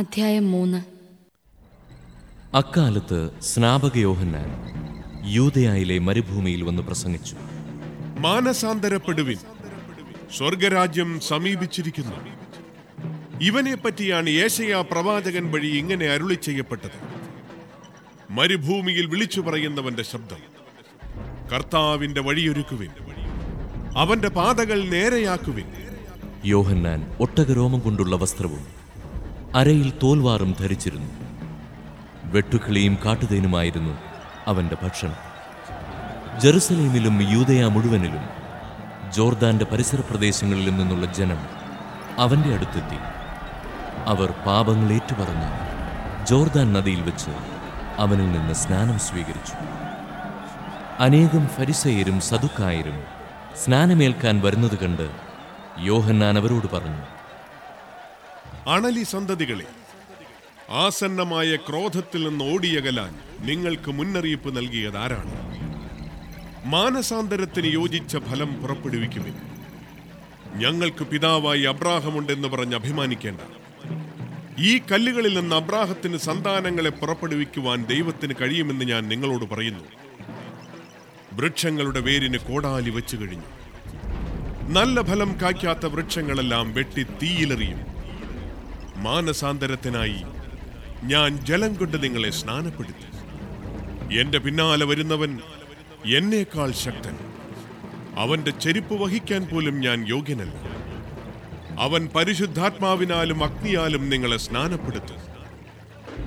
അധ്യായം മൂന്ന്. അക്കാലത്ത് സ്നാപക യോഹന്നാൻ യൂതയായിലെ മരുഭൂമിയിൽ വന്ന് പ്രസംഗിച്ചു. മാനസാന്തരപ്പെടുവിൻ. സ്വർഗരാജ്യം സമീപിച്ചിരിക്കുന്നു. ഇവനെ പറ്റിയാണ് ഏശയ പ്രവാചകൻ വഴി ഇങ്ങനെ അരുളി ചെയ്യപ്പെട്ടത്. മരുഭൂമിയിൽ വിളിച്ചു പറയുന്നവന്റെ ശബ്ദം. കർത്താവിന്റെ വഴിയൊരുക്കുവിൻ. അവന്റെ പാതകൾ നേരെയാക്കുവിൻ. യോഹന്നാൻ ഒട്ടകരോമം കൊണ്ടുള്ള വസ്ത്രവും അരയിൽ തോൽവാറും ധരിച്ചിരുന്നു. വെട്ടുക്കിളിയും കാട്ടുതേനുമായിരുന്നു അവന്റെ ഭക്ഷണം. ജെറുസലേമിലും യൂതയ മുഴുവനിലും ജോർദാന്റെ പരിസര പ്രദേശങ്ങളിലും നിന്നുള്ള ജനം അവന്റെ അടുത്തെത്തി. അവർ പാപങ്ങൾ ഏറ്റുപറഞ്ഞ്. ജോർദാൻ നദിയിൽ വെച്ച് അവനിൽ നിന്ന് സ്നാനം സ്വീകരിച്ചു. അനേകം ഫരിസയരും സതുക്കായരും സ്നാനമേൽക്കാൻ വരുന്നത് കണ്ട് യോഹന്നാൻ അവരോട് പറഞ്ഞു അണലി സന്തതികളെ ആസന്നമായ ക്രോധത്തിൽ നിന്ന് ഓടിയകലാൻ നിങ്ങൾക്ക് മുന്നറിയിപ്പ് നൽകിയത് ആരാണ് മാനസാന്തരത്തിന് യോജിച്ച ഫലം പുറപ്പെടുവിക്കുവിൻ. ഞങ്ങൾക്ക് പിതാവായി അബ്രാഹമുണ്ടെന്ന് പറഞ്ഞ് അഭിമാനിക്കേണ്ട. ഈ കല്ലുകളിൽ നിന്ന് അബ്രാഹത്തിന് സന്താനങ്ങളെ പുറപ്പെടുവിക്കുവാൻ ദൈവത്തിന് കഴിയുമെന്ന് ഞാൻ നിങ്ങളോട് പറയുന്നു. വൃക്ഷങ്ങളുടെ വേരിന് കോടാലി വെച്ചു കഴിഞ്ഞു. നല്ല ഫലം കായ്ക്കാത്ത വൃക്ഷങ്ങളെല്ലാം വെട്ടി തീയിലെറിയും. മാനസാന്തരത്തിനായി ഞാൻ ജലം കൊണ്ട് നിങ്ങളെ സ്നാനപ്പെടുത്തി. എന്റെ പിന്നാലെ വരുന്നവൻ എന്നേക്കാൾ ശക്തൻ. അവന്റെ ചെരുപ്പ് വഹിക്കാൻ പോലും ഞാൻ യോഗ്യനല്ല. അവൻ പരിശുദ്ധാത്മാവിനാലും അഗ്നിയാലും നിങ്ങളെ സ്നാനപ്പെടുത്തും.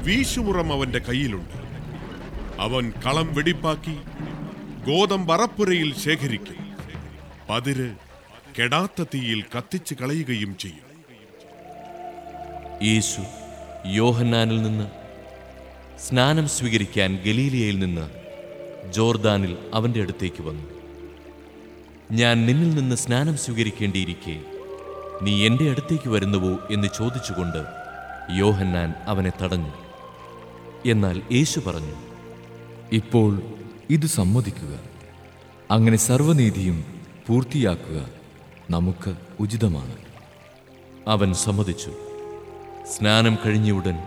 വീശുമുറം അവന്റെ കയ്യിലുണ്ട്. അവൻ കളം വെടിപ്പാക്കി ഗോതമ്പറപ്പുരയിൽ ശേഖരിക്കും. പതിര് കെടാത്ത തീയിൽ കത്തിച്ചു കളയുകയും ചെയ്യും. യേശു യോഹന്നാനിൽ നിന്ന് സ്നാനം സ്വീകരിക്കാൻ ഗലീലിയയിൽ നിന്ന് ജോർദാനിൽ അവന്റെ അടുത്തേക്ക് വന്നു. ഞാൻ നിന്നിൽ നിന്ന് സ്നാനം സ്വീകരിക്കേണ്ടിയിരിക്കെ നീ എന്റെ അടുത്തേക്ക് വരുന്നുവോ എന്ന് ചോദിച്ചുകൊണ്ട് യോഹന്നാൻ അവനെ തടഞ്ഞു. എന്നാൽ യേശു പറഞ്ഞു ഇപ്പോൾ ഇത് സമ്മതിക്കുക. അങ്ങനെ സർവനീതിയും പൂർത്തിയാക്കുക നമുക്ക് ഉചിതമാണ്. അവൻ സമ്മതിച്ചു. സ്നാനം കഴിഞ്ഞയുടൻ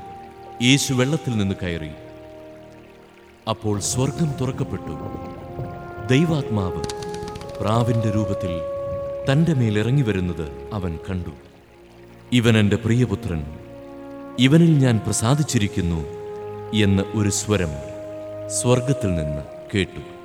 യേശു വെള്ളത്തിൽ നിന്ന് കയറി. അപ്പോൾ സ്വർഗം തുറക്കപ്പെട്ടു. ദൈവാത്മാവ് പ്രാവിന്റെ രൂപത്തിൽ തന്റെ മേലിറങ്ങി വരുന്നത് അവൻ കണ്ടു. ഇവൻ എന്റെ പ്രിയപുത്രൻ ഇവനിൽ ഞാൻ പ്രസാദിച്ചിരിക്കുന്നു എന്ന് ഒരു സ്വരം സ്വർഗത്തിൽ നിന്ന് കേട്ടു.